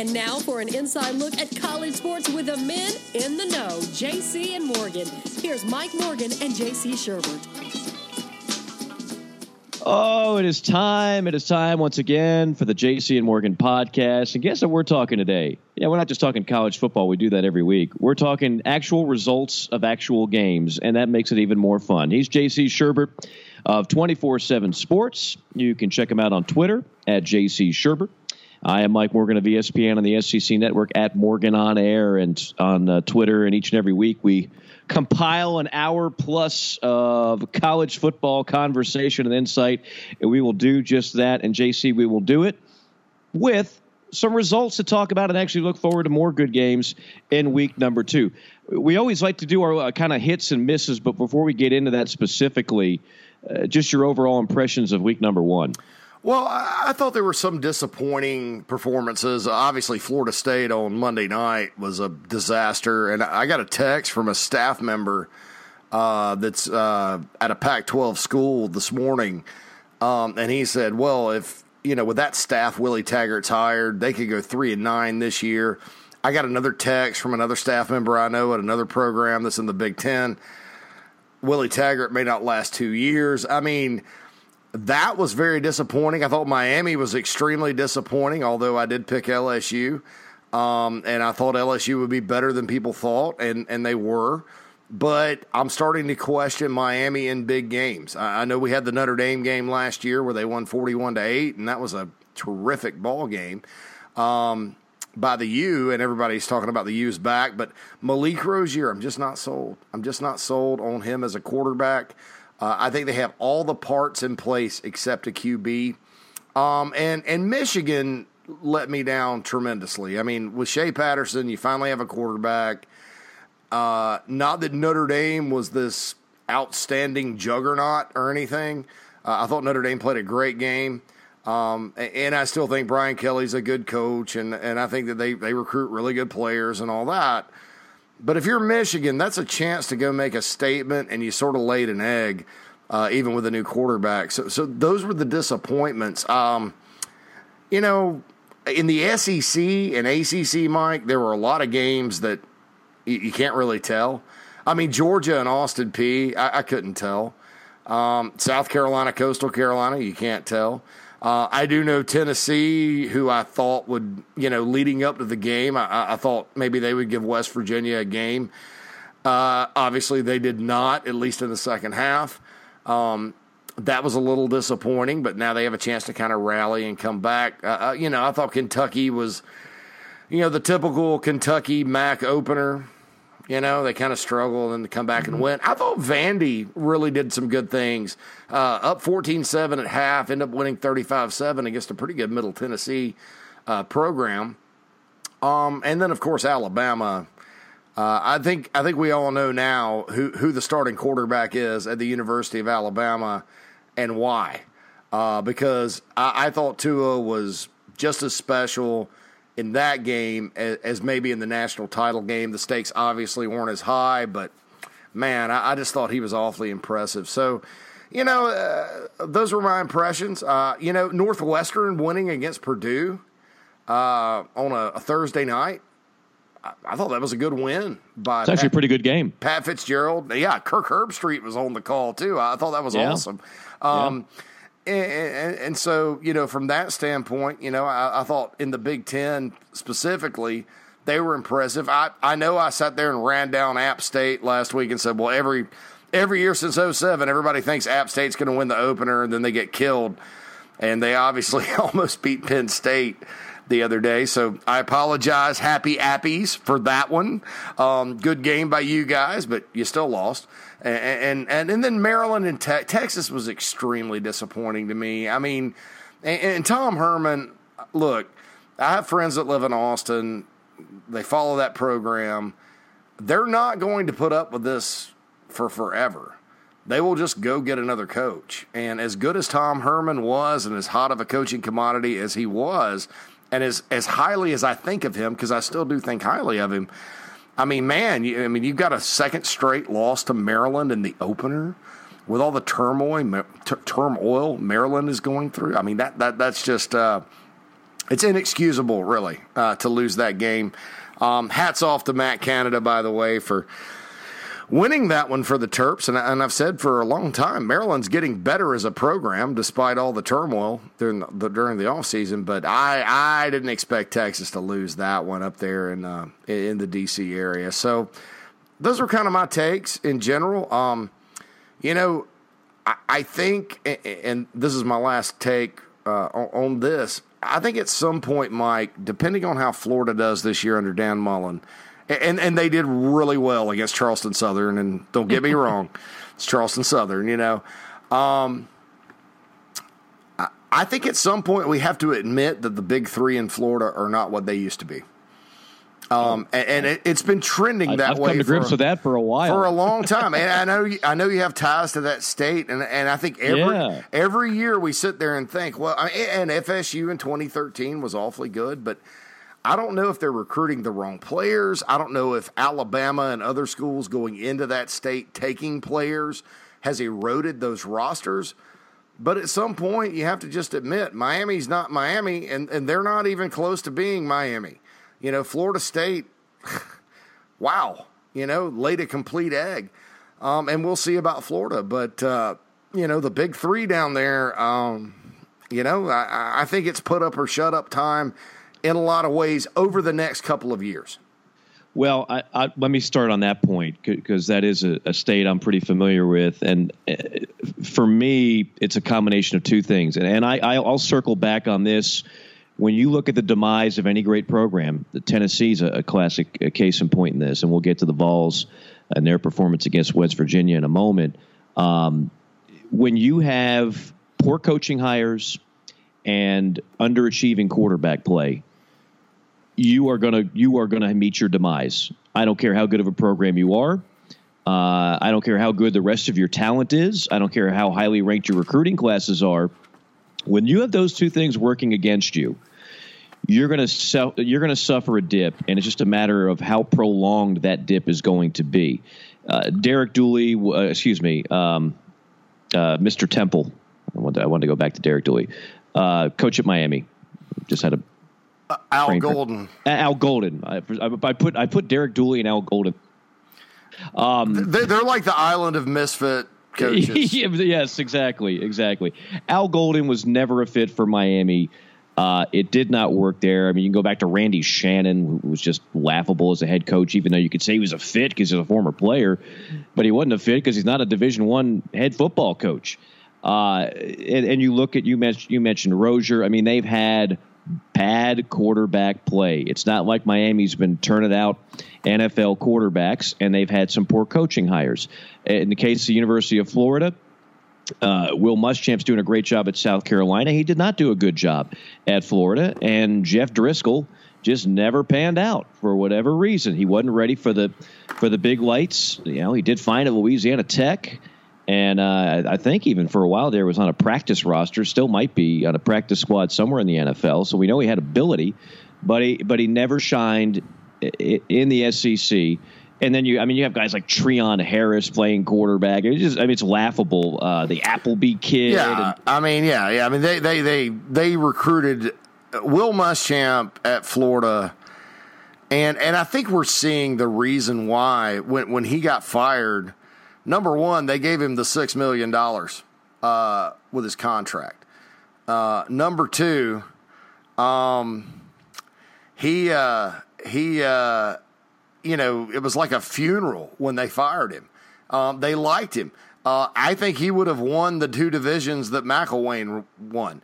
And now for an inside look at college sports with the men in the know, JC and Morgan. Here's Mike Morgan and JC Shurburtt. Oh, it is time. It is time once again for the JC and Morgan podcast. And guess what we're talking today? Yeah, we're not just talking college football. We do that every week. We're talking actual results of actual games, and that makes it even more fun. He's JC Shurburtt of 24 7 Sports. You can check him out on Twitter at JC Shurburtt. I am Mike Morgan of ESPN on the SEC Network at Morgan on Air and on uh, Twitter. And each and every week we compile an hour plus of college football conversation and insight. And we will do just that. And JC, we will do it with some results to talk about and actually look forward to more good games in week number two. We always like to do our uh, kind of hits and misses, but before we get into that specifically, uh, just your overall impressions of week number one. Well, I thought there were some disappointing performances. Obviously, Florida State on Monday night was a disaster, and I got a text from a staff member uh, that's uh, at a Pac-12 school this morning, um, and he said, "Well, if you know, with that staff Willie Taggart's hired, they could go three and nine this year." I got another text from another staff member I know at another program that's in the Big Ten. Willie Taggart may not last two years. I mean that was very disappointing. I thought Miami was extremely disappointing, although I did pick LSU. Um, and I thought LSU would be better than people thought, and, and they were. But I'm starting to question Miami in big games. I, I know we had the Notre Dame game last year where they won 41 to 8, and that was a terrific ball game. Um, by the U, and everybody's talking about the U's back, but Malik Rosier, I'm just not sold. I'm just not sold on him as a quarterback. Uh, I think they have all the parts in place except a QB. Um, and and Michigan let me down tremendously. I mean, with Shea Patterson, you finally have a quarterback. Uh, not that Notre Dame was this outstanding juggernaut or anything. Uh, I thought Notre Dame played a great game. Um, and I still think Brian Kelly's a good coach, and, and I think that they, they recruit really good players and all that. But if you're Michigan, that's a chance to go make a statement, and you sort of laid an egg, uh, even with a new quarterback. So, so those were the disappointments. Um, you know, in the SEC and ACC, Mike, there were a lot of games that you, you can't really tell. I mean, Georgia and Austin Peay, I, I couldn't tell. Um, South Carolina, Coastal Carolina, you can't tell. Uh, I do know Tennessee, who I thought would, you know, leading up to the game, I, I thought maybe they would give West Virginia a game. Uh, obviously, they did not, at least in the second half. Um, that was a little disappointing, but now they have a chance to kind of rally and come back. Uh, uh you know, I thought Kentucky was, you know, the typical Kentucky MAC opener. You know, they kind of struggle and then come back and mm-hmm. win. I thought Vandy really did some good things. Uh, up 14 7 at half, end up winning 35 7 against a pretty good Middle Tennessee uh, program. Um, and then, of course, Alabama. Uh, I think I think we all know now who, who the starting quarterback is at the University of Alabama and why. Uh, because I, I thought Tua was just as special in that game as, as, maybe in the national title game. The stakes obviously weren't as high, but man, I, I just thought he was awfully impressive. So, you know, uh, those were my impressions. Uh, you know, Northwestern winning against Purdue uh, on a, a, Thursday night. I, I, thought that was a good win by. It's actually Pat, a pretty good game. Pat Fitzgerald, yeah, Kirk Herbstreit was on the call too. I thought that was yeah. awesome. Um, yeah and, and, and, so, you know, from that standpoint, you know, I, I, thought in the Big Ten specifically, they were impressive. I, I know I sat there and ran down App State last week and said, well, every every year since 07, everybody thinks App State's going to win the opener and then they get killed. And they obviously almost beat Penn State. the other day. So I apologize, happy appies, for that one. Um, good game by you guys, but you still lost. And and and, then Maryland and te- Texas was extremely disappointing to me. I mean, and, and Tom Herman, look, I have friends that live in Austin. They follow that program. They're not going to put up with this for forever they will just go get another coach. And as good as Tom Herman was, and as hot of a coaching commodity as he was, and as as highly as I think of him, because I still do think highly of him. I mean, man, you, I mean, you've got a second straight loss to Maryland in the opener with all the turmoil, t- turmoil Maryland is going through. I mean, that that that's just uh, it's inexcusable, really, uh, to lose that game. Um, hats off to Matt Canada, by the way, for winning that one for the Terps. And, and I've said for a long time, Maryland's getting better as a program despite all the turmoil during the, during the off season. But I I didn't expect Texas to lose that one up there in uh, in the DC area. So those are kind of my takes in general. Um, you know, I, I, think, and this is my last take uh, on this. I think at some point, Mike, depending on how Florida does this year under Dan Mullen and and they did really well against Charleston Southern. And don't get me wrong, it's Charleston Southern. You know, um, I, I think at some point we have to admit that the big three in Florida are not what they used to be. Um, and, it, has been trending that I've way. I've come to grips for, with that for a while, for a long time. and I know, you, I know you have ties to that state, and and I think every yeah. every year we sit there and think, well, I, and FSU in 2013 was awfully good, but I don't know if they're recruiting the wrong players. I don't know if Alabama and other schools going into that state taking players has eroded those rosters. But at some point, you have to just admit Miami's not Miami, and, and they're not even close to being Miami. You know, Florida State, wow, you know, laid a complete egg. Um, and we'll see about Florida. But, uh, you know, the big three down there, um, you know, I, I think it's put up or shut up time in a lot of ways over the next couple of years? Well, I, I, let me start on that point because that is a, a, state I'm pretty familiar with, and uh, for me, it's a combination of two things. And, and I, I'll circle back on this. When you look at the demise of any great program, the Tennessee's a, a classic a case in point in this, and we'll get to the Vols and their performance against West Virginia in a moment. Um, when you have poor coaching hires and underachieving quarterback play, you are gonna you are gonna meet your demise. I don't care how good of a program you are. Uh, I don't care how good the rest of your talent is. I don't care how highly ranked your recruiting classes are. When you have those two things working against you, you're to su- you're to suffer a dip, and it's just a matter of how prolonged that dip is going to be. Uh, Derek Dooley, uh, excuse me, um, uh, Mr. Temple. I wanted, to, I wanted to go back to Derek Dooley, uh, coach at Miami. Just had a uh, Al Golden. Al Golden. I, I, put I put Derek Dooley and Al Golden. Um, they're, they're like the island of misfit coaches. yes, exactly, exactly. Al Golden was never a fit for Miami. Uh, it did not work there. I mean, you can go back to Randy Shannon, who was just laughable as a head coach, even though you could say he was a fit because he's a former player, but he wasn't a fit because he's not a Division One head football coach. Uh, and, and, you look at you mentioned you mentioned Rosier. I mean, they've had bad quarterback play. It's not like Miami's been turning out NFL quarterbacks, and they've had some poor coaching hires. In the case of the University of Florida, uh, Will Muschamp's doing a great job at South Carolina. He did not do a good job at Florida, and Jeff Driskel just never panned out for whatever reason. He wasn't ready for the for the big lights. You know, he did fine at Louisiana Tech and uh, I think even for a while there was on a practice roster, still might be on a practice squad somewhere in the NFL. So we know he had ability, but he but he never shined in the SEC. And then you, I mean, you have guys like Treon Harris playing quarterback. It's just, I mean, it's laughable. Uh, the Appleby kid. Yeah, and, I mean, yeah, yeah. I mean, they they they they recruited Will Muschamp at Florida. And and I think we're seeing the reason why when when he got fired, Number one, they gave him the $6 million uh, with his contract. Uh, number two, um, he, uh, he, uh, you know, it was like a funeral when they fired him. Um, they liked him. Uh, I think he would have won the two divisions that McElwain won.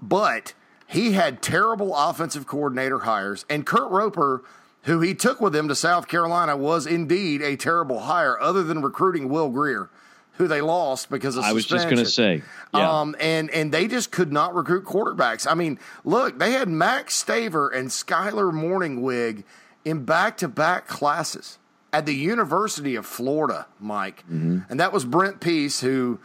But he had terrible offensive coordinator hires, and Kurt Roper, who he took with him to South Carolina, was indeed a terrible hire, other than recruiting Will Grier, who they lost because of I was just going to say. Yeah. Um, and and they just could not recruit quarterbacks. I mean, look, they had Max Staver and Skyler Mornhinweg in back to back classes at the University of Florida, Mike, Mm-hmm. and that was Brent Pease who.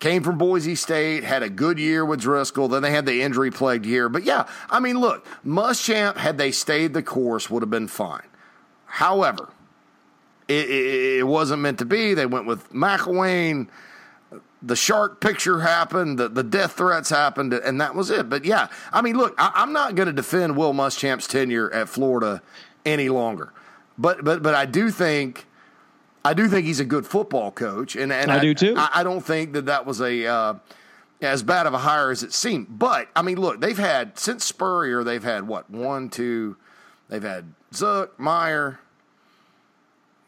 Came from Boise State, had a good year with Driskel. Then they had the injury plagued year. But yeah, I mean, look, Muschamp, had they stayed the course, would have been fine. However, it, it, it wasn't meant to be. They went with McElwain the shark picture happened, the, the death threats happened, and that was it. But yeah, I mean, look, I, I'm not going to defend Will Muschamp's tenure at Florida any longer, but but but I do think. I do think he's a good football coach, and, and I do too. I, I don't think that that was a uh, as bad of a hire as it seemed. But I mean, look, they've had since Spurrier, they've had what one, two, they've had Zook, Meyer,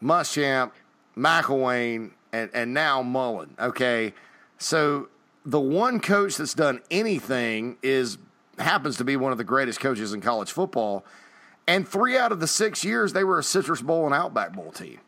Muschamp, McElwain, and, and now Mullen. Okay. So the one coach that's done anything is happens to be one of the greatest coaches in college football. And three out of the six years, they were a Citrus Bowl and Outback Bowl team.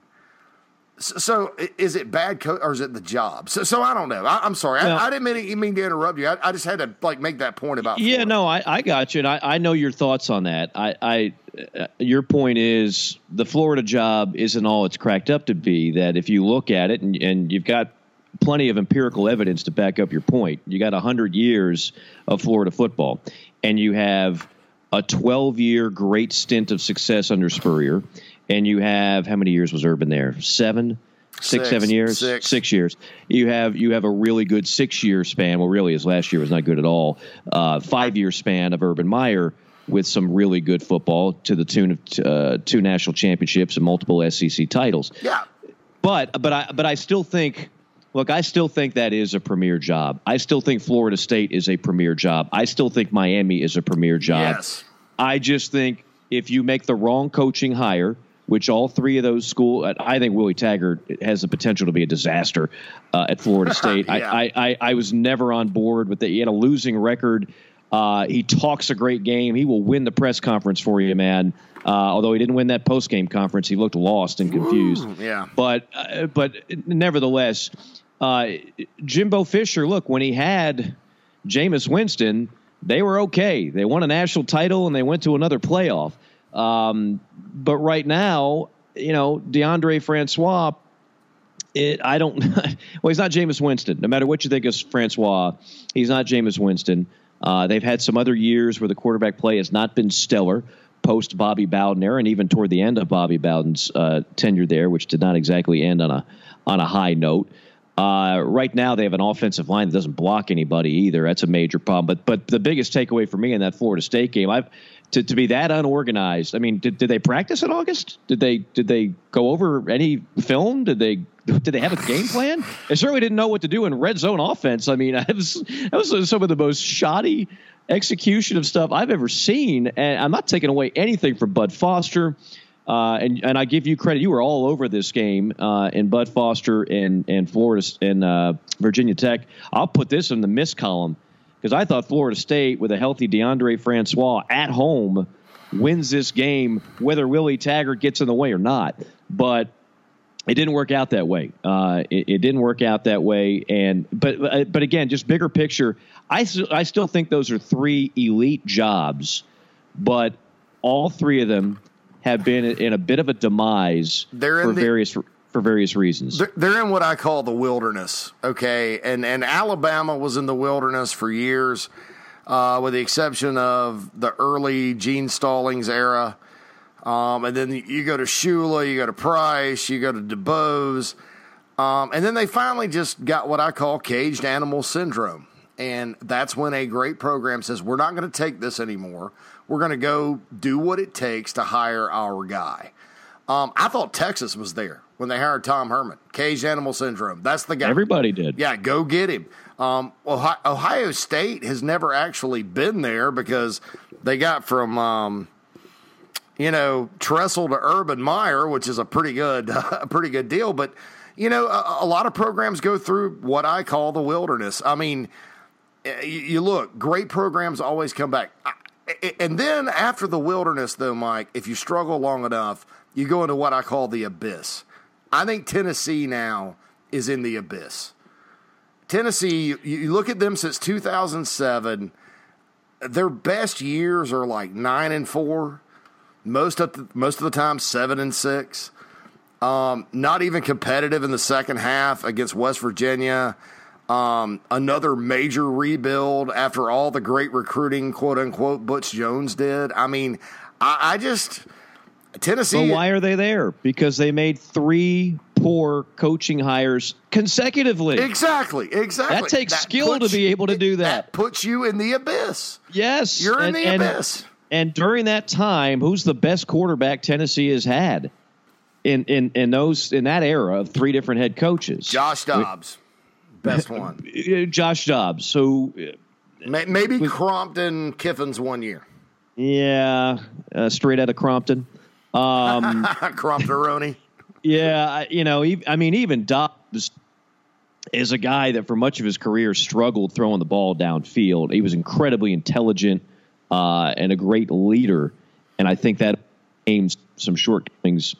So, is it bad co- or is it the job? So, so I don't know. I, I'm sorry. I, I didn't mean, mean to interrupt you. I, I just had to like make that point about. Yeah, Florida. no, I, I got you, and I, I know your thoughts on that. I, I uh, your point is the Florida job isn't all it's cracked up to be. That if you look at it, and, and you've got plenty of empirical evidence to back up your point. You got hundred years of Florida football, and you have a 12 year great stint of success under Spurrier, and you have how many years was Urban there? Seven. Six, Six, seven years, six. six years. You have you have a really good six year span. Well, really, his last year was not good at all. Uh, five year span of Urban Meyer with some really good football to the tune of uh, two national championships and multiple SEC titles. Yeah. But but I but I still think. Look, I still think that is a premier job. I still think Florida State is a premier job. I still think Miami is a premier job. Yes. I just think if you make the wrong coaching hire, which all three of those school, I think Willie Taggart has the potential to be a disaster uh, at Florida State. Yeah. I, I, I, I was never on board with that. He had a losing record. Uh, he talks a great game. He will win the press conference for you, man. Uh, although he didn't win that post game conference, he looked lost and confused. yeah. But uh, but nevertheless, uh, Jimbo Fisher. Look, when he had Jameis Winston, they were okay. They won a national title and they went to another playoff. Um, but right now, you know, DeAndre Francois. It, I don't. well, he's not Jameis Winston. No matter what you think of Francois, he's not Jameis Winston. Uh, they've had some other years where the quarterback play has not been stellar post Bobby Bowden era, and even toward the end of Bobby Bowden's uh, tenure there, which did not exactly end on a on a high note. Uh, right now, they have an offensive line that doesn't block anybody either. That's a major problem. But but the biggest takeaway for me in that Florida State game, I've to, to be that unorganized. I mean, did, did they practice in August? Did they did they go over any film? Did they did they have a game plan? They certainly didn't know what to do in red zone offense. I mean, that was, that was some of the most shoddy execution of stuff I've ever seen. And I'm not taking away anything from Bud Foster. Uh, and and I give you credit. You were all over this game uh, in Bud Foster and and Florida and uh, Virginia Tech. I'll put this in the miss column because I thought Florida State with a healthy DeAndre Francois at home wins this game, whether Willie Taggart gets in the way or not. But it didn't work out that way. Uh, it, it didn't work out that way. And but uh, but again, just bigger picture. I I still think those are three elite jobs, but all three of them have been in a bit of a demise They're for the- various for various reasons. They're, in what I call the wilderness, okay? And and Alabama was in the wilderness for years, uh, with the exception of the early Gene Stallings era. Um, and then you go to Shula, you go to Price, you go to DuBose. Um, and then they finally just got what I call caged animal syndrome. And that's when a great program says, we're not going to take this anymore. We're going to go do what it takes to hire our guy. Um, I thought Texas was there when they hired Tom Herman. Cage animal syndrome. That's the guy. Everybody did. Yeah, go get him. Um, Ohio, Ohio State has never actually been there because they got from, um, you know, Tressel to Urban Meyer, which is a pretty good, a pretty good deal. But you know, a, a lot of programs go through what I call the wilderness. I mean, you, you look, great programs always come back. I, and then after the wilderness, though, Mike, if you struggle long enough, you go into what I call the abyss. I think Tennessee now is in the abyss. Tennessee, you, you look at them since 2007, their best years are like nine and four, most of the, most of the time seven and six. Um, not even competitive in the second half against West Virginia. Um, another major rebuild after all the great recruiting, quote unquote, Butch Jones did. I mean, I, I just Tennessee. But why are they there? Because they made three poor coaching hires consecutively. Exactly, exactly. That takes skill to be able to do that. That puts you in the abyss. Yes, You're in the and- abyss. And during that time, who's the best quarterback Tennessee has had in in in those in that era of three different head coaches? Josh Dobbs, best one. Josh Dobbs. So uh, May- Maybe Crompton Kiffin's one year. yeah, uh, straight out of Crompton. Um, Crompton Yeah, I- you know, I mean, even Dobbs is a guy that for much of his career struggled throwing the ball downfield. He was incredibly intelligent uh, and a great leader, and I think that aims some shortcomings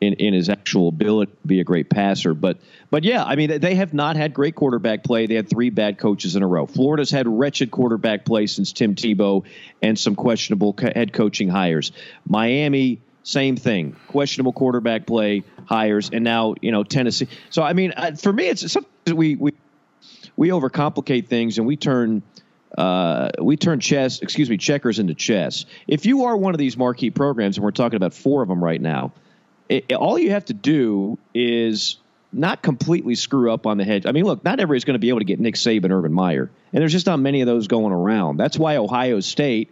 in, in his actual ability to be a great passer. But but yeah, I mean, they have not had great quarterback play. They had three bad coaches in a row. Florida's had wretched quarterback play since Tim Tebow and some questionable head coaching hires. Miami same thing. Questionable quarterback play, hires, and now you know Tennessee. So I mean, for me, it's sometimes we we we overcomplicate things and we turn uh, we turn chess, excuse me, checkers into chess. If you are one of these marquee programs, and we're talking about four of them right now, it- all you have to do is not completely screw up on the hedge. I mean, look, not everybody's going to be able to get Nick Saban, Urban Meyer, and there's just not many of those going around. That's why Ohio State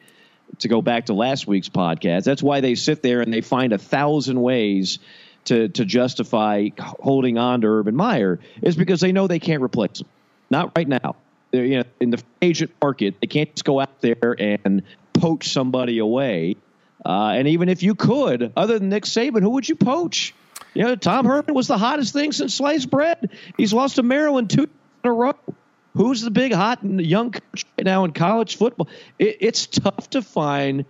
to go back to last week's podcast. That's why they sit there and they find a thousand ways to to justify holding on to Urban Meyer is because they know they can't replace him. Not right now. They're, you know, in the agent market, they can't just go out there and poach somebody away. Uh, and even if you could, other than Nick Saban, who would you poach? You know, Tom Herman was the hottest thing since sliced bread. He's lost to Maryland two in a row. Who's the big hot young coach right now in college football? It, it's tough to find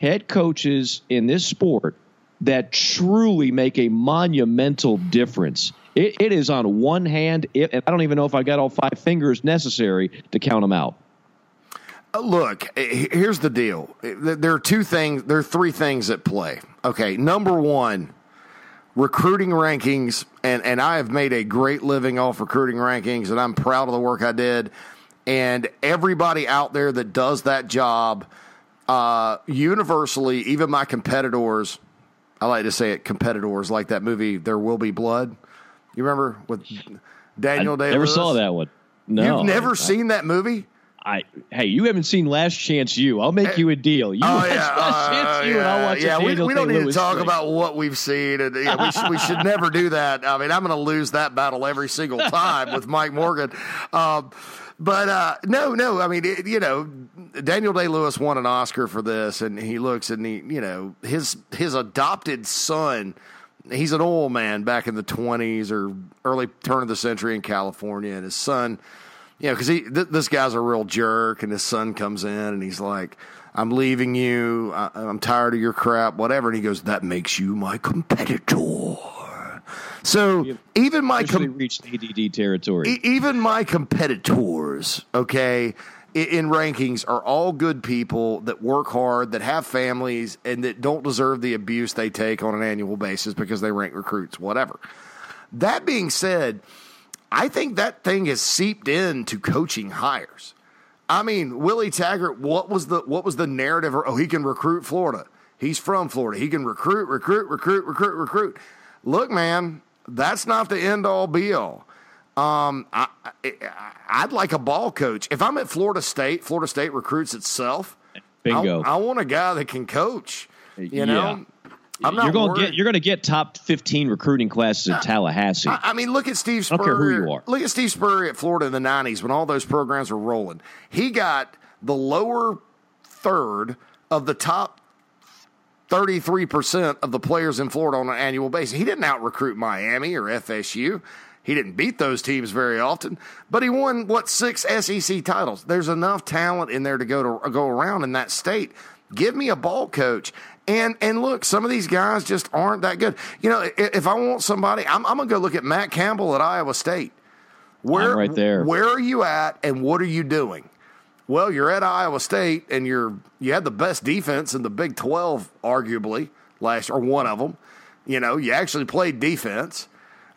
head coaches in this sport that truly make a monumental difference. It, it is on one hand, it, and I don't even know if I got all five fingers necessary to count them out. Uh, Look, eh, here's the deal. Eh, There are two things, there are three things at play. Okay, number one, recruiting rankings, and, and I have made a great living off recruiting rankings, and I'm proud of the work I did. And everybody out there that does that job, uh, universally, even my competitors, I like to say it, competitors, like that movie, There Will Be Blood. You remember with Daniel I Day? never saw that one. No, You've never I- seen that movie? I hey, you haven't seen Last Chance U. I'll make you a deal. You Oh watch yeah, Last uh, Chance U, and I'll watch yeah. We, we don't need to talk about what we've seen, and yeah, we, should, we should never do that. I mean, I'm going to lose that battle every single time with Mike Morgan. Um, but uh, no, no. I mean, it, you know, Daniel Day Lewis won an Oscar for this, and he looks and he, you know, his his adopted son. He's an oil man back in the 20s or early turn of the century in California, and his son you know, because he th- this guy's a real jerk, and his son comes in and he's like, "I'm leaving you. I- I'm tired of your crap, whatever." And he goes, "That makes you my competitor." So even my com- reached ADD territory. e- even my competitors, okay, i- in rankings are all good people that work hard, that have families, and that don't deserve the abuse they take on an annual basis because they rank recruits, whatever. That being said, I think that thing has seeped into coaching hires. I mean, Willie Taggart, what was the what was the narrative? Oh, he can recruit Florida. He's from Florida. He can recruit, recruit, recruit, recruit, recruit. Look, man, that's not the end all be all. Um, I, I, I'd like a ball coach. If I'm at Florida State, Florida State recruits itself. Bingo. I, I want a guy that can coach. You know, I'm not you're going to get you're going to get top 15 recruiting classes in Tallahassee. I, I mean, look at Steve Spurrier. don't care who you are. Look at Steve Spurrier at Florida in the '90s when all those programs were rolling. He got the lower third of the top 33 percent of the players in Florida on an annual basis. He didn't out recruit Miami or FSU. He didn't beat those teams very often, but he won what six SEC titles. There's enough talent in there to go to go around in that state. Give me a ball coach. And and look, some of these guys just aren't that good. You know, if I want somebody, I'm, I'm gonna go look at Matt Campbell at Iowa State. Where I'm right there. Where are you at, and what are you doing? Well, you're at Iowa State, and you're you had the best defense in the Big Twelve, arguably last or one of them. You know, you actually played defense.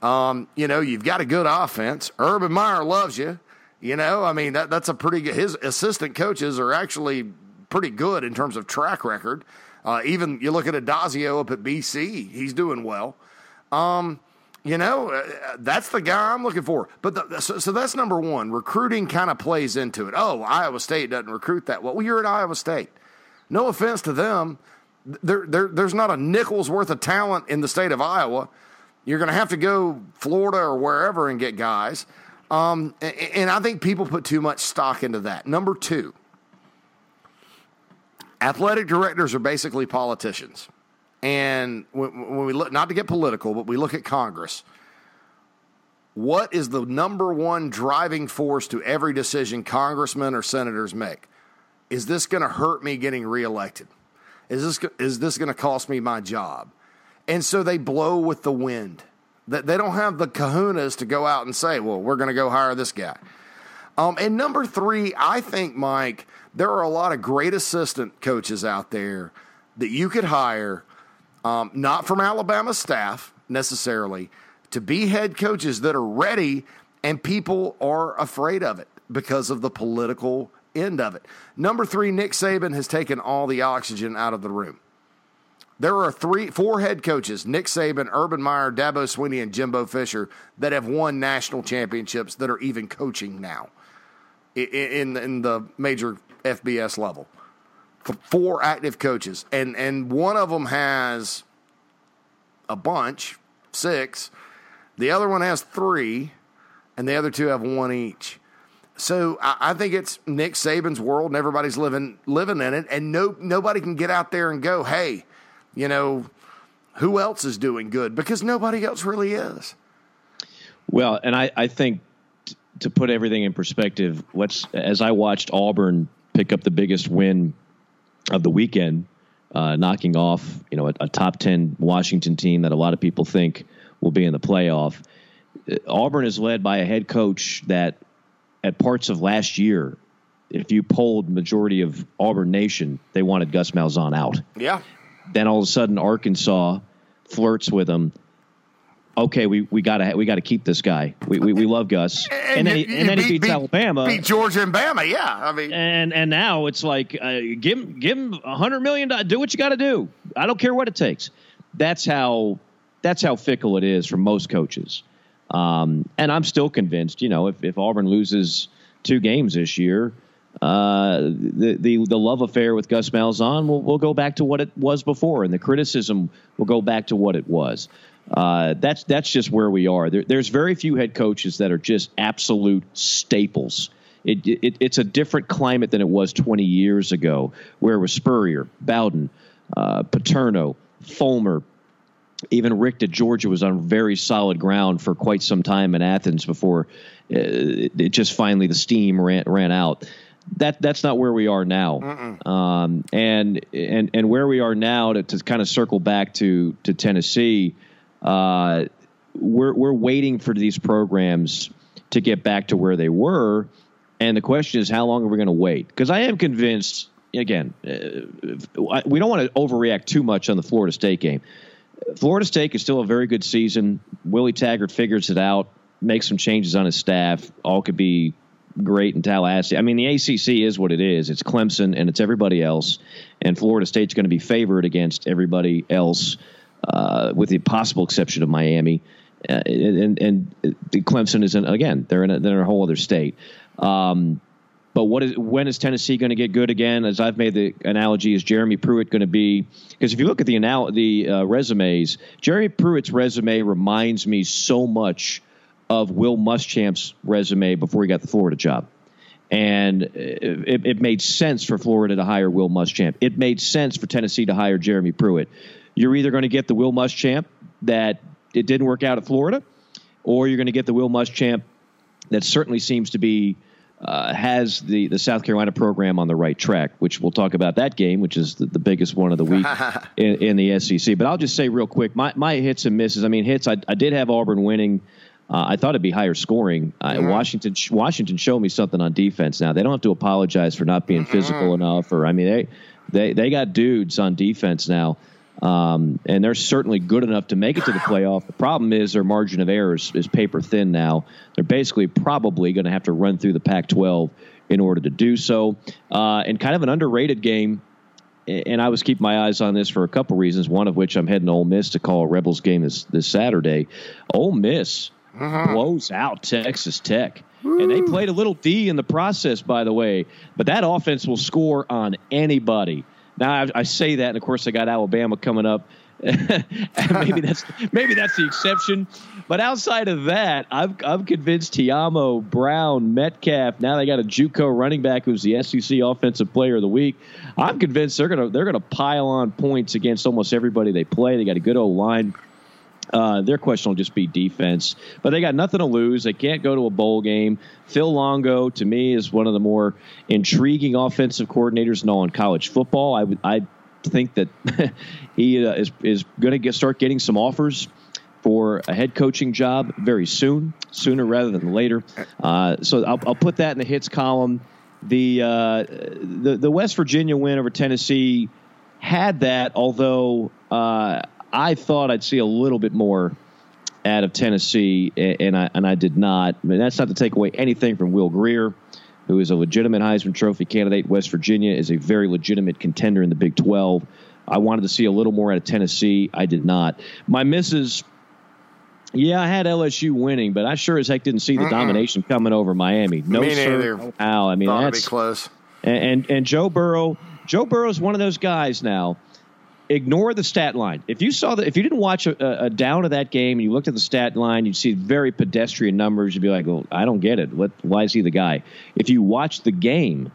Um, you know, you've got a good offense. Urban Meyer loves you. You know, I mean that that's a pretty good. His assistant coaches are actually pretty good in terms of track record. Uh, even you look at Addazio up at BC, he's doing well. Um, you know, uh, that's the guy I'm looking for. But the, so, so, that's number one. Recruiting kind of plays into it. Oh, Iowa State doesn't recruit that well. Well, you're at Iowa State. No offense to them, there, there, there's not a nickel's worth of talent in the state of Iowa. You're going to have to go Florida or wherever and get guys. Um, and, and I think people put too much stock into that. Number two, athletic directors are basically politicians. And when, when we look, not to get political, but we look at Congress, what is the number one driving force to every decision congressmen or senators make? Is this going to hurt me getting reelected? Is this, is this going to cost me my job? And so they blow with the wind. They don't have the kahunas to go out and say, well, we're going to go hire this guy. Um, and number three, I think, Mike, there are a lot of great assistant coaches out there that you could hire um, not from Alabama staff necessarily, to be head coaches that are ready and people are afraid of it because of the political end of it. Number three, Nick Saban has taken all the oxygen out of the room. There are three, four head coaches: Nick Saban, Urban Meyer, Dabo Swinney, and Jimbo Fisher that have won national championships that are even coaching now in in the major FBS level four active coaches, and and one of them has a bunch, six. The other one has three, and the other two have one each. So I, I think it's Nick Saban's world, and everybody's living living in it, and no nobody can get out there and go, hey, you know, who else is doing good? Because nobody else really is. Well, and I, I think to put everything in perspective, let's as I watched Auburn pick up the biggest win of the weekend, uh, knocking off you know a, a, top ten Washington team that a lot of people think will be in the playoff. Uh, Auburn is led by a head coach that, at parts of last year, if you polled majority of Auburn Nation, they wanted Gus Malzahn out. Yeah. Then all of a sudden, Arkansas flirts with him okay, we, we gotta we gotta keep this guy. We we, we love Gus, and, and then he, and then beat, he beats beat, Alabama, beat Georgia and Bama. Yeah, I mean, and and now it's like uh, give him give him a hundred million. Do what you got to do. I don't care what it takes. That's how that's how fickle it is for most coaches. Um, and I'm still convinced. You know, if if Auburn loses two games this year. Uh, the, the the love affair with Gus Malzahn will will go back to what it was before, and the criticism will go back to what it was. Uh, that's that's just where we are. There, there's very few head coaches that are just absolute staples. It, it, it's a different climate than it was 20 years ago, where it was Spurrier, Bowden, uh, Paterno, Fulmer, even Richt at Georgia was on very solid ground for quite some time in Athens before uh, it, it just finally the steam ran ran out. That that's not where we are now, um, and and and where we are now to, to kind of circle back to to Tennessee uh, we're we're waiting for these programs to get back to where they were, and the question is, how long are we going to wait? Because I am convinced. Again, uh, we don't want to overreact too much on the Florida State game. Florida State is still a very good season. Willie Taggart figures it out, makes some changes on his staff. All could be great in Tallahassee. I mean, the ACC is what it is. It's Clemson and it's everybody else, and Florida State's going to be favored against everybody else uh, with the possible exception of Miami. Uh, and, and, Clemson is in, again they're in a, they're in a whole other state. Um, but what is when is Tennessee going to get good again? As I've made the analogy, is Jeremy Pruitt going to be? Because if you look at the anal- the uh, resumes, Jeremy Pruitt's resume reminds me so much of Will Muschamp's resume before he got the Florida job. And it, it, made sense for Florida to hire Will Muschamp. It made sense for Tennessee to hire Jeremy Pruitt you're either going to get the Will Muschamp that it didn't work out at Florida, or you're going to get the Will Muschamp that certainly seems to be uh, has the, the South Carolina program on the right track, which we'll talk about that game, which is the, the biggest one of the week in, in, the SEC. But I'll just say real quick, my, my hits and misses. I mean, hits. I, I did have Auburn winning. Uh, I thought it'd be higher scoring. Uh, mm-hmm. Washington Washington showed me something on defense. Now they don't have to apologize for not being mm-hmm. physical enough, or I mean they they they got dudes on defense now. Um, and they're certainly good enough to make it to the playoff. The problem is their margin of error is, is paper thin now. They're basically probably going to have to run through the Pac 12 in order to do so. Uh, and kind of an underrated game. And I was keeping my eyes on this for a couple reasons. One of which I'm heading to Ole Miss to call a Rebels game this this Saturday. Ole Miss uh-huh. blows out Texas Tech. Woo. And they played a little D in the process, by the way. But that offense will score on anybody. Now I, I say that, and of course, I got Alabama coming up. maybe that's maybe that's the exception, but outside of that, I'm I'm convinced Ta'amu, Brown, Metcalf. Now they got a JUCO running back who's the SEC Offensive Player of the Week. I'm convinced they're gonna they're gonna pile on points against almost everybody they play. They got a good old line. Uh, their question will just be defense, but they got nothing to lose. They can't go to a bowl game. Phil Longo, to me, is one of the more intriguing offensive coordinators in all in college football. I would, I think that he uh, is is going to start getting some offers for a head coaching job very soon, sooner rather than later. Uh, so I'll, I'll, put that in the hits column. The, uh, the the West Virginia win over Tennessee had that, although uh, I thought I'd see a little bit more out of Tennessee, and I and I did not. I mean, that's not to take away anything from Will Grier, who is a legitimate Heisman Trophy candidate. West Virginia is a very legitimate contender in the Big 12. I wanted to see a little more out of Tennessee. I did not. My misses. Yeah, I had LSU winning, but I sure as heck didn't see the mm domination coming over Miami. No, Me sir. How. I mean, Thought that's close. And, and and Joe Burrow. Joe Burrow is one of those guys now ignore the stat line. If you saw that, if you didn't watch a, a, down of that game and you looked at the stat line, you'd see very pedestrian numbers. You'd be like, "Well, I don't get it. What? Why is he the guy?" If you watch the game,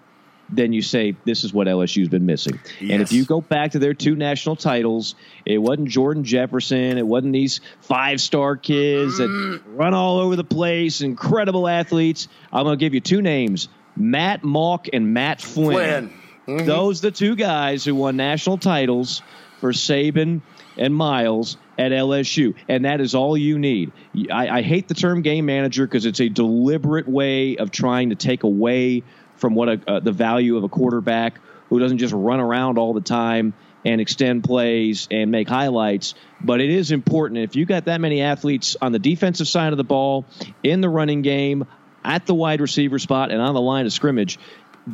then you say this is what LSU's been missing. Yes. And if you go back to their two national titles, it wasn't Jordan Jefferson, it wasn't these five star kids that mm. run all over the place, incredible athletes. I'm going to give you two names: Matt Mauck and Matt Flynn. Flynn. Mm-hmm. Those the two guys who won national titles for Saban and Miles at LSU, and that is all you need. I, I hate the term game manager because it's a deliberate way of trying to take away from what a, uh, the value of a quarterback who doesn't just run around all the time and extend plays and make highlights. But it is important if you got that many athletes on the defensive side of the ball, in the running game, at the wide receiver spot, and on the line of scrimmage,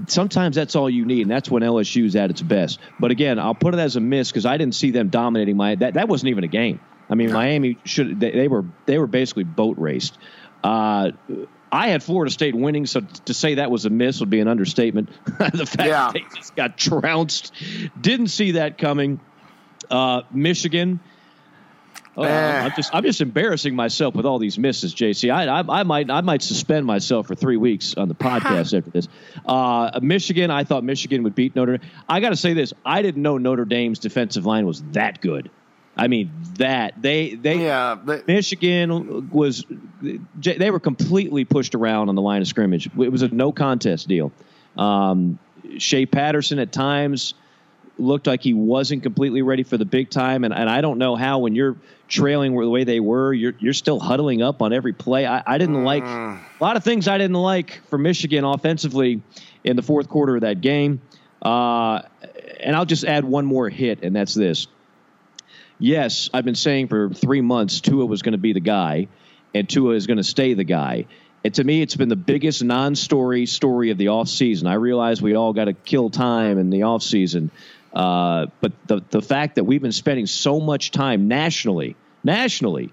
sometimes that's all you need, and that's when LSU is at its best. But again, I'll put it as a miss because I didn't see them dominating my that that wasn't even a game. I mean, Miami should they, they were they were basically boat raced. Uh, I had Florida State winning, so to say that was a miss would be an understatement. the fact yeah. that they just got trounced, didn't see that coming. Uh, Michigan Oh, I'm just I'm just embarrassing myself with all these misses, JC. I, I, I might I might suspend myself for three weeks on the podcast after this. Uh, Michigan, I thought Michigan would beat Notre. Dame. I got to say this: I didn't know Notre Dame's defensive line was that good. I mean that they they yeah but, Michigan was they were completely pushed around on the line of scrimmage. It was a no contest deal. Um, Shea Patterson at times looked like he wasn't completely ready for the big time. And, and I don't know how when you're trailing the way they were, you're you're still huddling up on every play. I, I didn't like a lot of things I didn't like for Michigan offensively in the fourth quarter of that game. Uh, and I'll just add one more hit, and that's this. Yes, I've been saying for three months Tua was going to be the guy, and Tua is going to stay the guy. And to me, it's been the biggest non-story story of the offseason. I realize we all got to kill time in the offseason. Uh, but the the fact that we've been spending so much time nationally, nationally,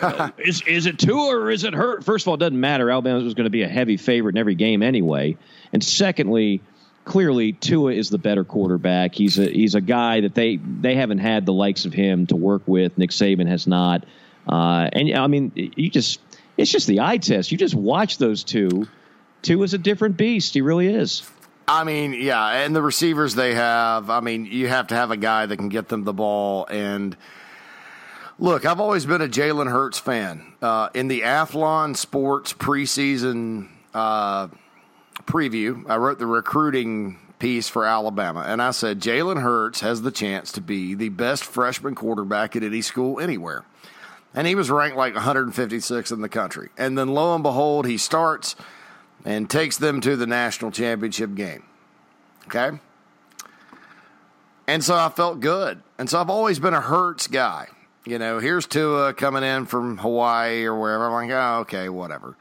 uh, is is it Tua or is it hurt? First of all, it doesn't matter. Alabama was going to be a heavy favorite in every game anyway. And secondly, clearly Tua is the better quarterback. He's a he's a guy that they they haven't had the likes of him to work with. Nick Saban has not. Uh, and I mean, you just it's just the eye test. You just watch those two. Tua is a different beast. He really is. I mean, yeah, and the receivers they have. I mean, you have to have a guy that can get them the ball and Look, I've always been a Jalen Hurts fan. Uh, in the Athlon Sports preseason uh, preview, I wrote the recruiting piece for Alabama, and I said Jalen Hurts has the chance to be the best freshman quarterback at any school anywhere. And he was ranked like 156 in the country. And then lo and behold, he starts and takes them to the national championship game. Okay? And so I felt good. And so I've always been a Hurts guy. You know, here's Tua coming in from Hawaii or wherever. I'm like, oh, okay, whatever.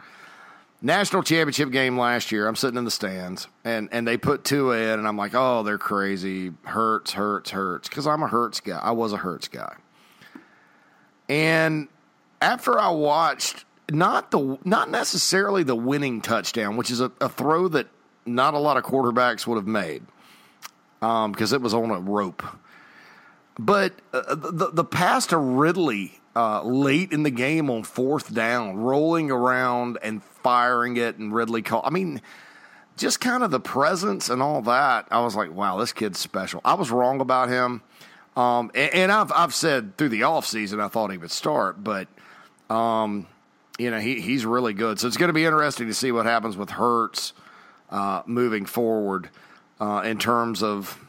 National championship game last year, I'm sitting in the stands and, and they put Tua in, and I'm like, oh, they're crazy. Hurts, Hurts, Hurts. Because I'm a Hurts guy. I was a Hurts guy. And after I watched not the not necessarily the winning touchdown, which is a, a throw that not a lot of quarterbacks would have made because um, it was on a rope. But uh, the the pass to Ridley uh, late in the game on fourth down, rolling around and firing it, and Ridley call. I mean, just kind of the presence and all that. I was like, wow, this kid's special. I was wrong about him. Um, and, and, I've I've said through the offseason I thought he would start, but um, you know he he's really good. So it's going to be interesting to see what happens with Hurts uh, moving forward uh, in terms of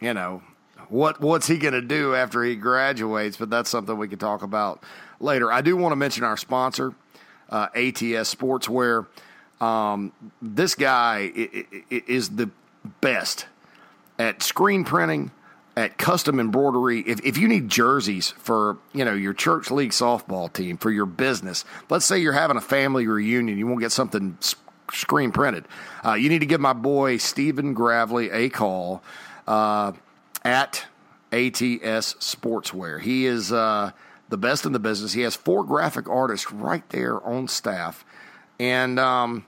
you know what what's he going to do after he graduates. But that's something we can talk about later. I do want to mention our sponsor, uh, ATS Sportswear. Um, this guy is the best at screen printing at custom embroidery if, if you need jerseys for you know your church league softball team for your business let's say you're having a family reunion you want to get something screen printed uh, you need to give my boy stephen gravely a call uh, at ats sportswear. He is uh, the best in the business. He has four graphic artists right there on staff and um,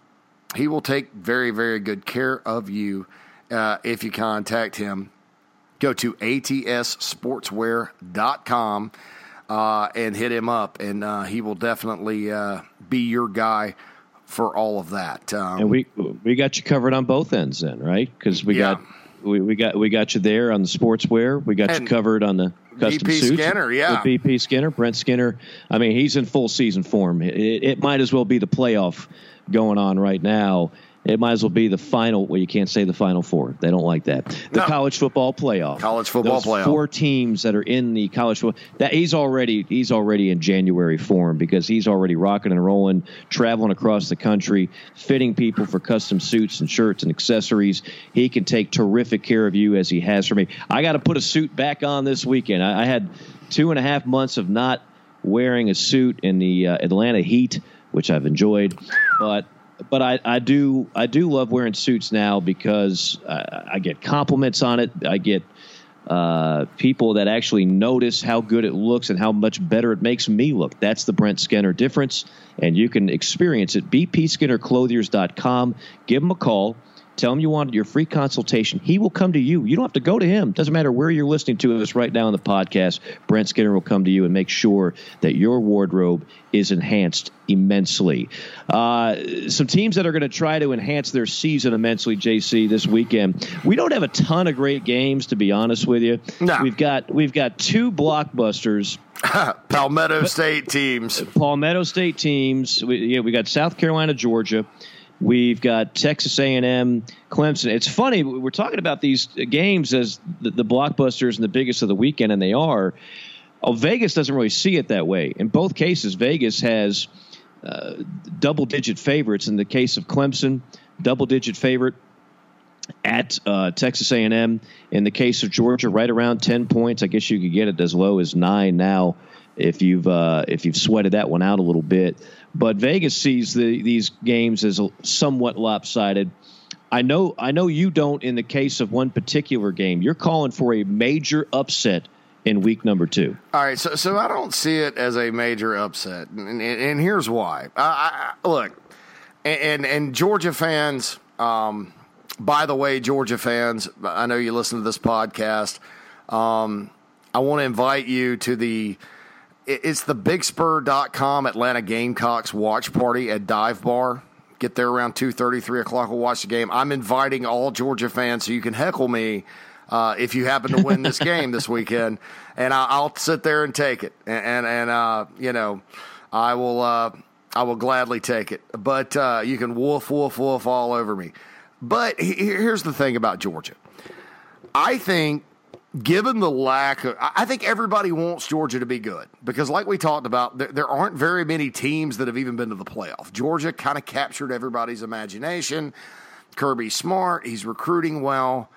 he will take very very good care of you uh, if you contact him go to atssportswear.com uh, and hit him up, and uh, he will definitely uh, be your guy for all of that. Um, and we we got you covered on both ends, then, right? Because we yeah. got we, we got we got you there on the sportswear. We got and you covered on the custom BP suits. Skinner, yeah, with BP Skinner, Brent Skinner. I mean, he's in full season form. It, it might as well be the playoff going on right now it might as well be the final. Well, you can't say the final four. They don't like that. The no. college football playoff. College football Those playoff. Four teams that are in the college football. That he's already he's already in January form because he's already rocking and rolling, traveling across the country, fitting people for custom suits and shirts and accessories. He can take terrific care of you as he has for me. I got to put a suit back on this weekend. I, I, had two and a half months of not wearing a suit in the uh, Atlanta heat, which I've enjoyed, but but I, I do I do love wearing suits now because I, I get compliments on it. I get uh, people that actually notice how good it looks and how much better it makes me look. That's the Brent Skinner difference, and you can experience it. BPSkinnerClothiers.com. Give them a call. Tell him you wanted your free consultation. He will come to you. You don't have to go to him. Doesn't matter where you're listening to us right now in the podcast. Brent Skinner will come to you and make sure that your wardrobe is enhanced immensely. Uh, some teams that are going to try to enhance their season immensely, JC, this weekend. We don't have a ton of great games, to be honest with you. No. We've got we've got two blockbusters. Palmetto State teams. Palmetto State teams. We, yeah, we got South Carolina, Georgia. We've got Texas A&M, Clemson. It's funny we're talking about these games as the, the blockbusters and the biggest of the weekend, and they are. Oh, Vegas doesn't really see it that way. In both cases, Vegas has uh, double-digit favorites. In the case of Clemson, double-digit favorite at uh, Texas A&M. In the case of Georgia, right around ten points. I guess you could get it as low as nine now if you've uh, if you've sweated that one out a little bit. But Vegas sees the, these games as somewhat lopsided. I know I know you don't in the case of one particular game. You're calling for a major upset in week number two. All right, so so I don't see it as a major upset, and, and, and here's why. I, I, look, and and Georgia fans. Um, by the way, Georgia fans, I know you listen to this podcast. Um, I want to invite you to the it's the bigspur.com Atlanta Gamecocks watch party at Dive Bar. Get there around 2.30, 3 o'clock. We'll watch the game. I'm inviting all Georgia fans so you can heckle me uh, if you happen to win this game this weekend, and I, I'll sit there and take it, and and, and uh, you know, I will uh, I will gladly take it. But uh, you can woof woof woof all over me. But he- here's the thing about Georgia. I think, given the lack of, I think everybody wants Georgia to be good because, like we talked about, there, there aren't very many teams that have even been to the playoff. Georgia kind of captured everybody's imagination. Kirby's smart, he's recruiting well,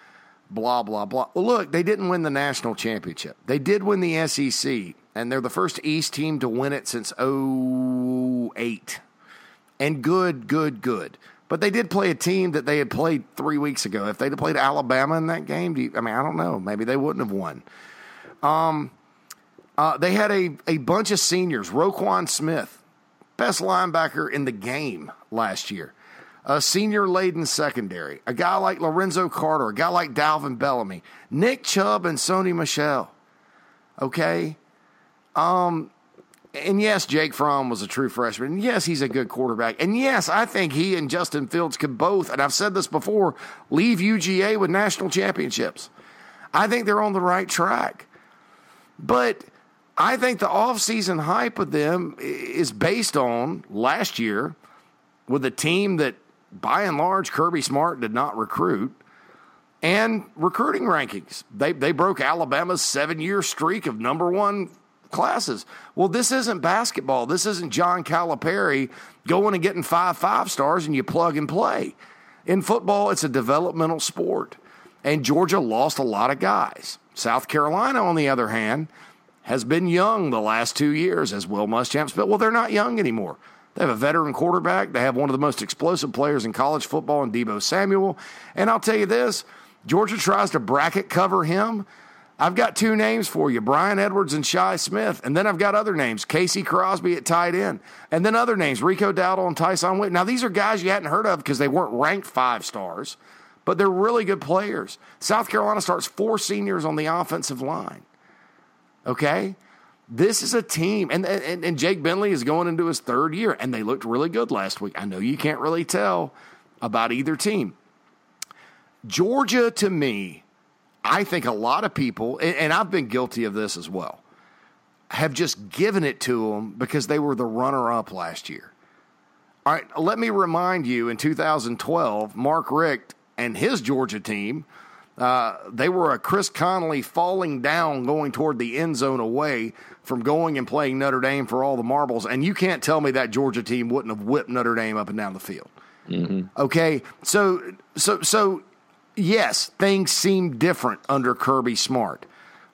blah, blah, blah. Well, look, they didn't win the national championship. They did win the SEC, and they're the first East team to win it since 08 and good, good, good. But they did play a team that they had played three weeks ago. If they'd have played Alabama in that game, you, I mean, I don't know. Maybe they wouldn't have won. Um, uh, they had a, a bunch of seniors. Roquan Smith, best linebacker in the game last year. A senior laden secondary. A guy like Lorenzo Carter. A guy like Davin Bellamy. Nick Chubb and Sony Michel. Okay? Um, and yes, Jake Fromm was a true freshman. And yes, he's a good quarterback. And yes, I think he and Justin Fields could both, and I've said this before, leave UGA with national championships. I think they're on the right track. But I think the offseason hype of them is based on last year with a team that, by and large, Kirby Smart did not recruit and recruiting rankings. They they broke Alabama's seven year streak of number one classes. Well, this isn't basketball. This isn't John Calipari going and getting five five stars and you plug and play. In football, it's a developmental sport, and Georgia lost a lot of guys. South Carolina, on the other hand, has been young the last two years, as Will Muschamp's. But well, they're not young anymore. They have a veteran quarterback. They have one of the most explosive players in college football in Deebo Samuel. And I'll tell you this Georgia tries to bracket cover him. I've got two names for you Brian Edwards and Shi Smith. And then I've got other names Casey Crosby at tight end. And then other names Rico Dowdle and Tyson Witt. Now, these are guys you hadn't heard of because they weren't ranked five stars, but they're really good players. South Carolina starts four seniors on the offensive line. Okay? This is a team, and, and, and Jake Bentley is going into his third year, and they looked really good last week. I know you can't really tell about either team. Georgia, to me, I think a lot of people, and, and I've been guilty of this as well, have just given it to them because they were the runner up last year. All right, let me remind you in 2012, Mark Richt and his Georgia team, uh, they were a Chris Conley falling down going toward the end zone away from going and playing Notre Dame for all the marbles. And you can't tell me that Georgia team wouldn't have whipped Notre Dame up and down the field. Okay, so so so yes, things seem different under Kirby Smart,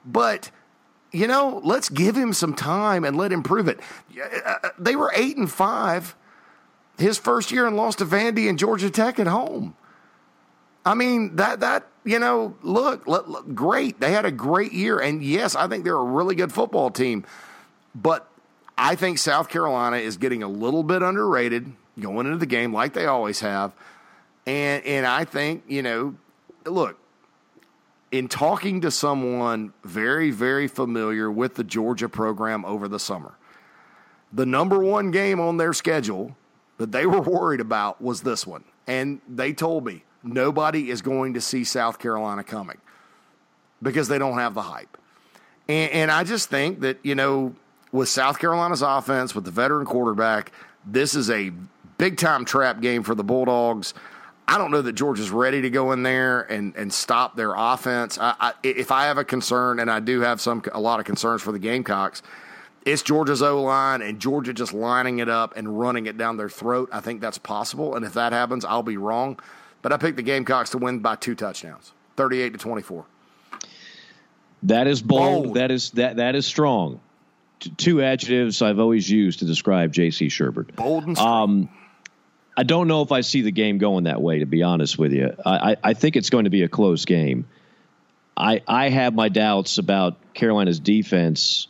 but you know, let's give him some time and let him prove it. Uh, They were eight and five his first year and lost to Vandy and Georgia Tech at home. I mean that that you know, look, look, great. They had a great year, and yes, I think they're a really good football team. But I think South Carolina is getting a little bit underrated going into the game, like they always have. And and I think you know, look, in talking to someone very very familiar with the Georgia program over the summer, the number one game on their schedule that they were worried about was this one. And they told me nobody is going to see South Carolina coming because they don't have the hype. And, and I just think that, you know, with South Carolina's offense, with the veteran quarterback, this is a big time trap game for the Bulldogs. I don't know that Georgia's ready to go in there and, and stop their offense. I, I, if I have a concern, and I do have some a lot of concerns for the Gamecocks, it's Georgia's O line and Georgia just lining it up and running it down their throat. I think that's possible, and if that happens, I'll be wrong. But I picked the Gamecocks to win by two touchdowns, thirty-eight to twenty-four. That is bold. Bold. That is that that is strong. T- two adjectives I've always used to describe J.C. Shurburtt. Bold and strong. Um, I don't know if I see the game going that way. To be honest with you, I, I, think it's going to be a close game. I I have my doubts about Carolina's defense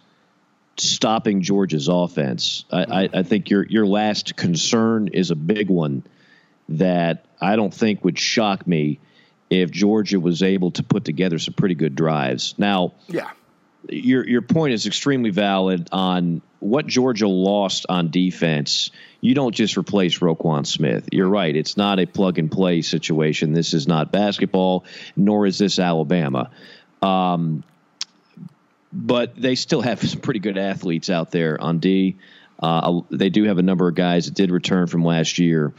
stopping Georgia's offense. I, I, I think your your last concern is a big one that I don't think would shock me if Georgia was able to put together some pretty good drives. Now, yeah, your your point is extremely valid on what Georgia lost on defense. You don't just replace Roquan Smith. You're right. It's not a plug and play situation. This is not basketball, nor is this Alabama. Um, but they still have some pretty good athletes out there on D. Uh, they do have a number of guys that did return from last year.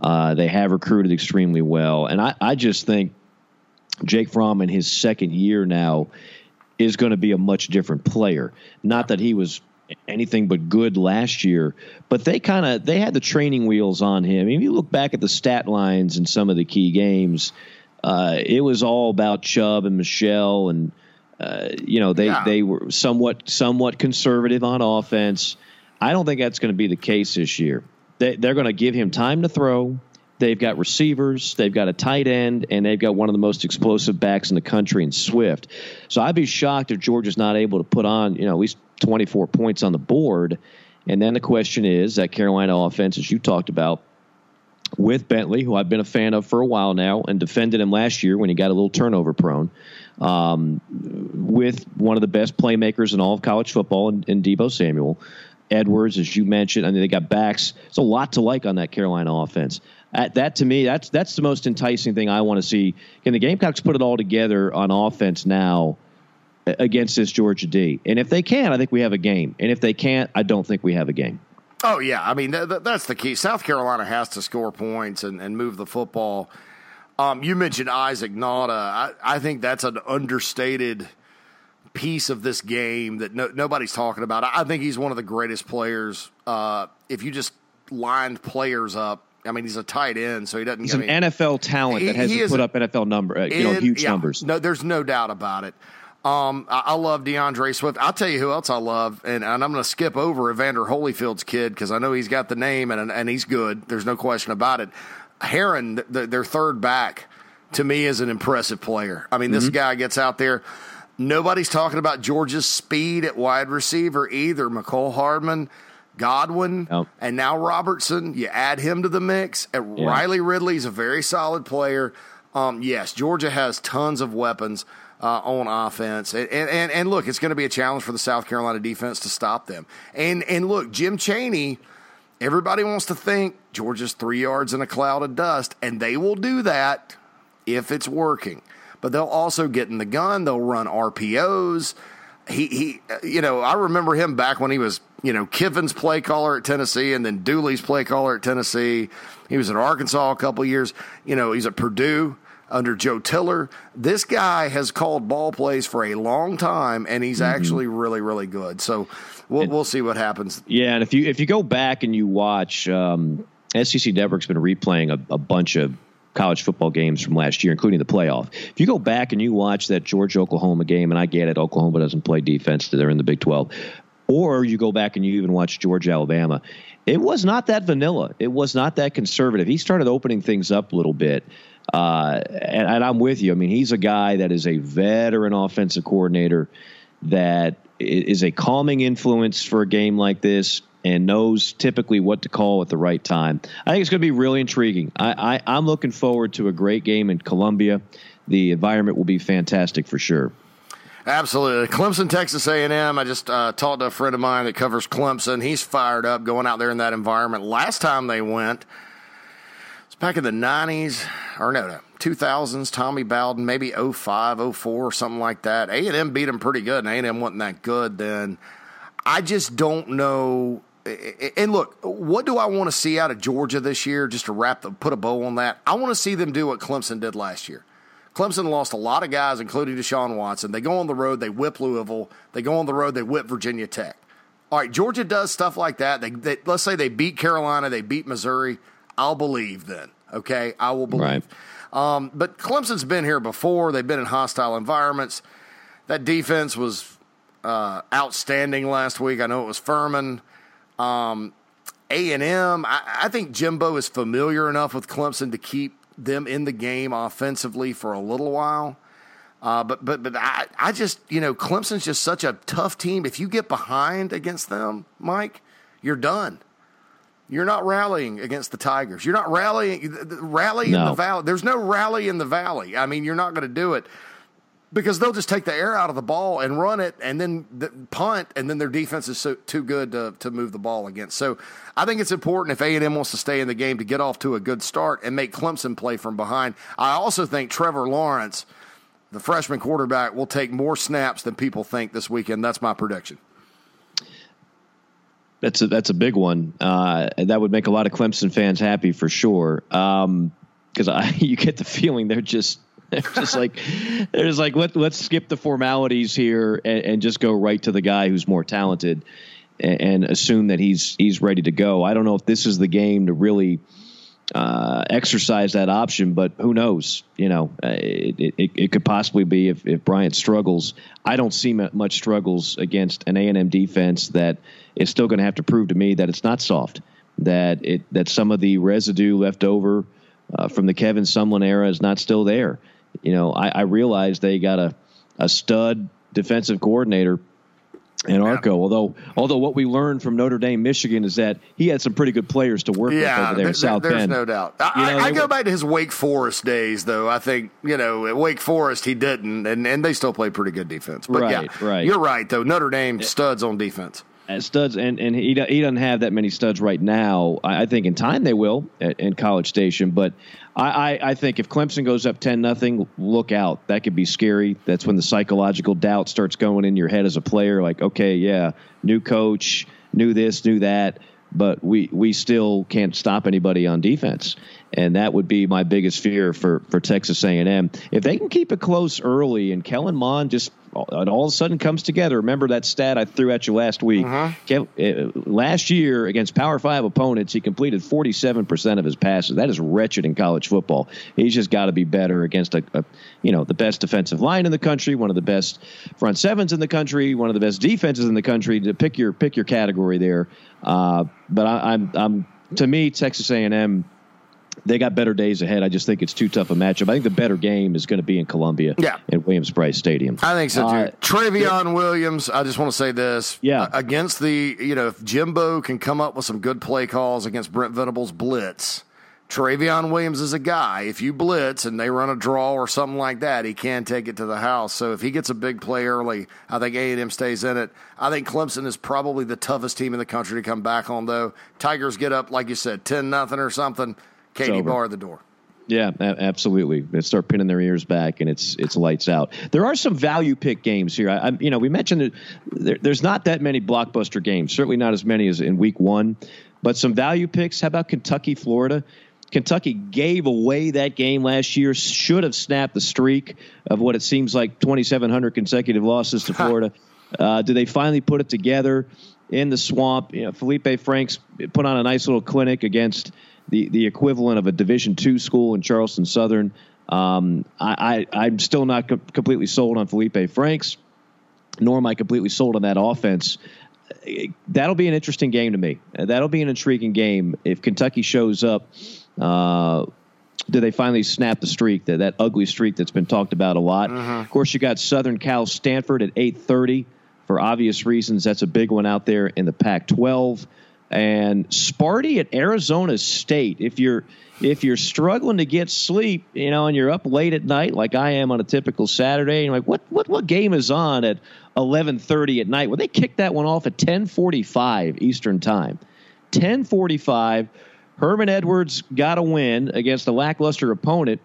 Uh, they have recruited extremely well, and I, I just think Jake Fromm in his second year now is going to be a much different player. Not that he was anything but good last year, but they kind of they had the training wheels on him. If you look back at the stat lines in some of the key games, uh, it was all about Chubb and Michel, and uh, you know they yeah. they were somewhat somewhat conservative on offense. I don't think that's going to be the case this year. They, they're going to give him time to throw. They've got receivers, they've got a tight end, and they've got one of the most explosive backs in the country in Swift. So I'd be shocked if Georgia's not able to put on, you know, at least 24 points on the board. And then the question is that Carolina offense, as you talked about, with Bentley, who I've been a fan of for a while now, and defended him last year when he got a little turnover prone, um, with one of the best playmakers in all of college football in, in Deebo Samuel. Edwards, as you mentioned, I mean, they got backs. It's a lot to like on that Carolina offense. At that to me, that's that's the most enticing thing I want to see. Can the Gamecocks put it all together on offense now against this Georgia D? And if they can, I think we have a game. And if they can't, I don't think we have a game. Oh yeah, I mean th- th- that's the key. South Carolina has to score points and, and move the football. Um, you mentioned Isaac Nauta. I, I think that's an understated piece of this game that no, nobody's talking about. I think he's one of the greatest players. Uh, if you just lined players up, I mean, he's a tight end, so he doesn't. He's I mean, an NFL talent that has to put up NFL number, uh, you know, huge yeah, numbers. No, there's no doubt about it. Um, I, I, love D'Andre Swift. I'll tell you who else I love, and, and I'm going to skip over Evander Holyfield's kid because I know he's got the name and and he's good. There's no question about it. Herrien, the, their third back, to me is an impressive player. I mean, this mm-hmm. guy gets out there. Nobody's talking about Georgia's speed at wide receiver either. Mecole Hardman, Godwin, nope. and now Robertson. You add him to the mix. And yeah. Riley Ridley's a very solid player. Um, yes, Georgia has tons of weapons uh, on offense, and, and and look, it's going to be a challenge for the South Carolina defense to stop them. And and look, Jim Chaney. Everybody wants to think Georgia's three yards in a cloud of dust, and they will do that if it's working but they'll also get in the gun. They'll run RPOs. He, he, you know, I remember him back when he was, you know, Kiffin's play caller at Tennessee and then Dooley's play caller at Tennessee. He was at Arkansas a couple years. You know, he's at Purdue under Joe Tiller. This guy has called ball plays for a long time, and he's mm-hmm. actually really, really good. So we'll we'll see what happens. Yeah, and if you if you go back and you watch, um, SEC Network's been replaying a, a bunch of college football games from last year, including the playoff. If you go back and you watch that Georgia Oklahoma game, and I get it, Oklahoma doesn't play defense; they're in the Big Twelve. Or you go back and you even watch Georgia Alabama. It was not that vanilla. It was not that conservative. He started opening things up a little bit. Uh, and, and I'm with you. I mean, he's a guy that is a veteran offensive coordinator that is a calming influence for a game like this and knows typically what to call at the right time. I think it's going to be really intriguing. I, I, am looking forward to a great game in Columbia. The environment will be fantastic for sure. Absolutely, Clemson, Texas A&M. I just uh, talked to a friend of mine that covers Clemson. He's fired up going out there in that environment. Last time they went, it's back in the '90s, or no, no, 2000s. Tommy Bowden, maybe 05, 04, or something like that. A&M beat them pretty good, and A&M wasn't that good then. I just don't know and look, what do I want to see out of Georgia this year? Just to wrap, the, put a bow on that. I want to see them do what Clemson did last year. Clemson lost a lot of guys, including Deshaun Watson. They go on the road, they whip Louisville. They go on the road, they whip Virginia Tech. All right, Georgia does stuff like that. They, they let's say they beat Carolina, they beat Missouri. I'll believe then. Okay, I will believe. Right. Um, but Clemson's been here before. They've been in hostile environments. That defense was uh, outstanding last week. I know it was Furman. Um, A&M, I, I think Jimbo is familiar enough with Clemson to keep them in the game offensively for a little while. Uh, but but but I, I just you know Clemson's just such a tough team. If you get behind against them, Mike, you're done. You're not rallying against the Tigers. You're not rallying rally no. in the valley. There's no rally in the valley. I mean, you're not going to do it. Because they'll just take the air out of the ball and run it and then the punt and then their defense is so, too good to, to move the ball against. So I think it's important if A&M wants to stay in the game to get off to a good start and make Clemson play from behind. I also think Trevor Lawrence, the freshman quarterback, will take more snaps than people think this weekend. That's my prediction. That's a that's a big one. Uh, that would make a lot of Clemson fans happy for sure. Because um, you get the feeling they're just they're just like they're just like let let's skip the formalities here and, and just go right to the guy who's more talented and, and, assume that he's he's ready to go. I don't know if this is the game to really uh, exercise that option, but who knows? You know, it, it, it, could possibly be if, if Bryant struggles. I don't see much struggles against an A and M defense that is still going to have to prove to me that it's not soft. That it that some of the residue left over uh, from the Kevin Sumlin era is not still there. You know, I, I realize they got a a stud defensive coordinator and Elko. Yeah. Although, although what we learned from Notre Dame, Michigan, is that he had some pretty good players to work yeah, with over there in South there's Bend. no doubt. I, you know, I, go were, back to his Wake Forest days, though. I think you know at Wake Forest he didn't, and, and they still played pretty good defense. But right, yeah, right. You're right, though. Notre Dame studs on defense. Uh, studs, and, and he he doesn't have that many studs right now. I, I think in time they will at, in College Station, but I, I, I think if Clemson goes up ten nothing, look out. That could be scary. That's when the psychological doubt starts going in your head as a player. Like, okay, yeah, new coach, knew this, knew that, but we we still can't stop anybody on defense and that would be my biggest fear for for Texas A&M. If they can keep it close early, and Kellen Mond just all, all of a sudden comes together. Remember that stat I threw at you last week? Uh-huh. last year against Power Five opponents, he completed 47 percent of his passes. That is wretched in college football. He's just got to be better against a, a, you know, the best defensive line in the country, one of the best front sevens in the country, one of the best defenses in the country. To pick your pick your category there, uh, but I, I'm I'm to me Texas A&M they got better days ahead. I just think it's too tough a matchup. I think the better game is going to be in Columbia, yeah, at Williams-Brice Stadium. I think so too. Uh, Trayveon Williams. I just want to say this, yeah, against the you know if Jimbo can come up with some good play calls against Brent Venables blitz. Trayveon Williams is a guy. If you blitz and they run a draw or something like that, he can take it to the house. So if he gets a big play early, I think A and M stays in it. I think Clemson is probably the toughest team in the country to come back on. Though Tigers get up, like you said, ten nothing or something. Katie bar the door. Yeah, absolutely. They start pinning their ears back, and it's it's lights out. There are some value pick games here. I, you know, we mentioned that there, there's not that many blockbuster games. Certainly not as many as in Week One, but some value picks. How about Kentucky, Florida? Kentucky gave away that game last year. Should have snapped the streak of what it seems like 2,700 consecutive losses to Florida. uh, do they finally put it together in the swamp? You know, Feleipe Franks put on a nice little clinic against the the equivalent of a Division two school in Charleston Southern. Um, I, I am still not co- completely sold on Feleipe Franks, nor am I completely sold on that offense. That'll be an interesting game to me. That'll be an intriguing game if Kentucky shows up. Uh, do they finally snap the streak that that ugly streak that's been talked about a lot? Uh-huh. Of course, you got Southern Cal Stanford at 8:30 for obvious reasons. That's a big one out there in the Pac-12 and Sparty at Arizona State. If you're if you're struggling to get sleep, you know, and you're up late at night like I am on a typical Saturday, and like, what what what game is on at 11:30 at night? Well, they kicked that one off at 10:45 Eastern Time. 10:45. Herman Edwards got a win against a lackluster opponent.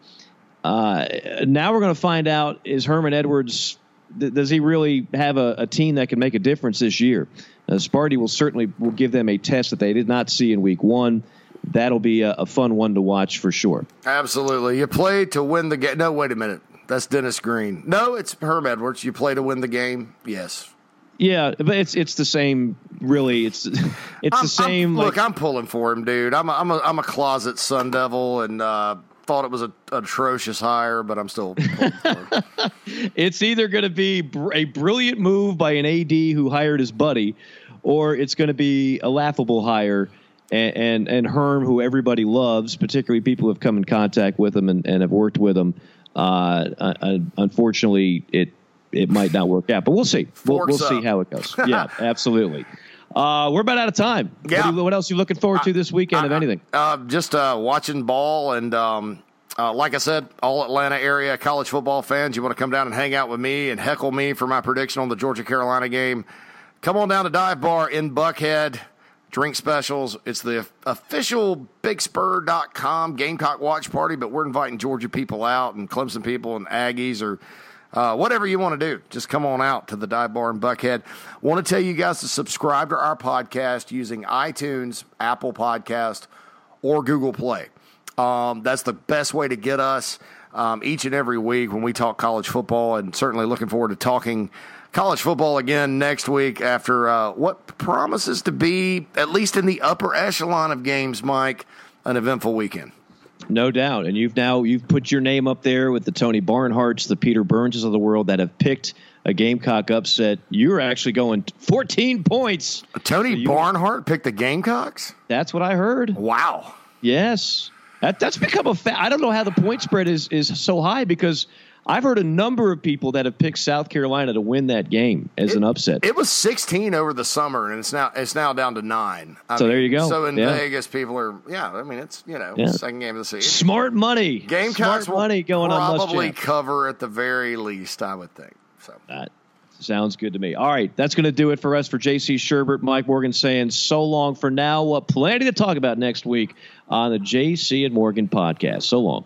Uh, now we're going to find out is Herman Edwards does he really have a, a, team that can make a difference this year? Uh, Sparty will certainly will give them a test that they did not see in week one. That'll be a, a fun one to watch for sure. Absolutely. You play to win the game. No, wait a minute. That's Dennis Green. No, it's Herm Edwards. You play to win the game. Yes. Yeah, but it's it's the same. Really, it's it's I'm, the same. I'm, like, look, I'm pulling for him, dude. I'm a, I'm a, I'm a closet Sun Devil, and uh, thought it was an atrocious hire, but I'm still. it's either going to be br- a brilliant move by an AD who hired his buddy, or it's going to be a laughable hire. And, and, and Herm, who everybody loves, particularly people who have come in contact with him and, and have worked with him, uh, uh, unfortunately, it it might not work out. But we'll see. We'll, we'll see how it goes. Yeah, absolutely. Uh, we're about out of time. Yeah. What, you, what else are you looking forward to this weekend, I, if anything? Uh, just uh, watching ball and um, Uh, like I said, all Atlanta area college football fans, you want to come down and hang out with me and heckle me for my prediction on the Georgia Carolina game, come on down to Dive Bar in Buckhead. Drink specials. It's the official BigSpur.com Gamecock watch party, but we're inviting Georgia people out and Clemson people and Aggies or uh, whatever you want to do. Just come on out to the Dive Bar in Buckhead. Want to tell you guys to subscribe to our podcast using iTunes, Apple Podcast, or Google Play. Um, that's the best way to get us um, each and every week when we talk college football, and certainly looking forward to talking college football again next week after uh, what promises to be, at least in the upper echelon of games, Mike, an eventful weekend. No doubt, and you've now you've put your name up there with the Tony Barnharts, the Peter Burnses of the world that have picked a Gamecock upset. You're actually going 14 points. Tony So you- Barnhart picked the Gamecocks. That's what I heard. Wow. Yes, that, that's become a fa- I don't know how the point spread is is so high because I've heard a number of people that have picked South Carolina to win that game as an upset. It was 16 over the summer, and it's now it's now down to nine. I So there you go. So in Yeah. Vegas, people are yeah. I mean, it's you know Yeah. second game of the season. Smart money. Gamecocks Smart will money going on probably cover at the very least. I would think. So That sounds good to me. All right, that's going to do it for us for JC Shurburtt, Mike Morgan saying so long for now. What plenty to talk about next week on the JC and Morgan podcast. So long.